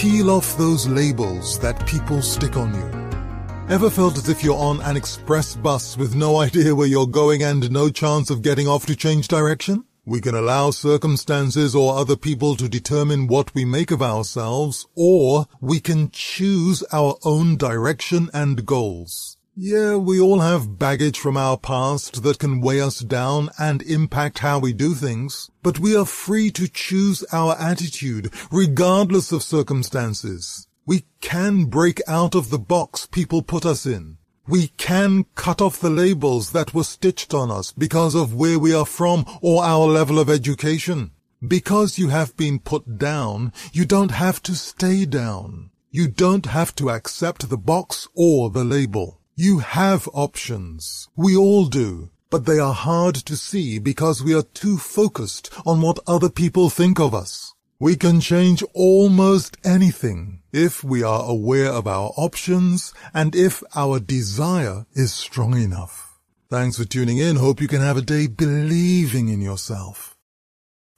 Peel off those labels that people stick on you. Ever felt as if you're on an express bus with no idea where you're going and no chance of getting off to change direction? We can allow circumstances or other people to determine what we make of ourselves, or we can choose our own direction and goals. Yeah, we all have baggage from our past that can weigh us down and impact how we do things, but we are free to choose our attitude regardless of circumstances. We can break out of the box people put us in. We can cut off the labels that were stitched on us because of where we are from or our level of education. Because you have been put down, you don't have to stay down. You don't have to accept the box or the label. You have options. We all do. But they are hard to see because we are too focused on what other people think of us. We can change almost anything if we are aware of our options and if our desire is strong enough. Thanks for tuning in. Hope you can have a day believing in yourself.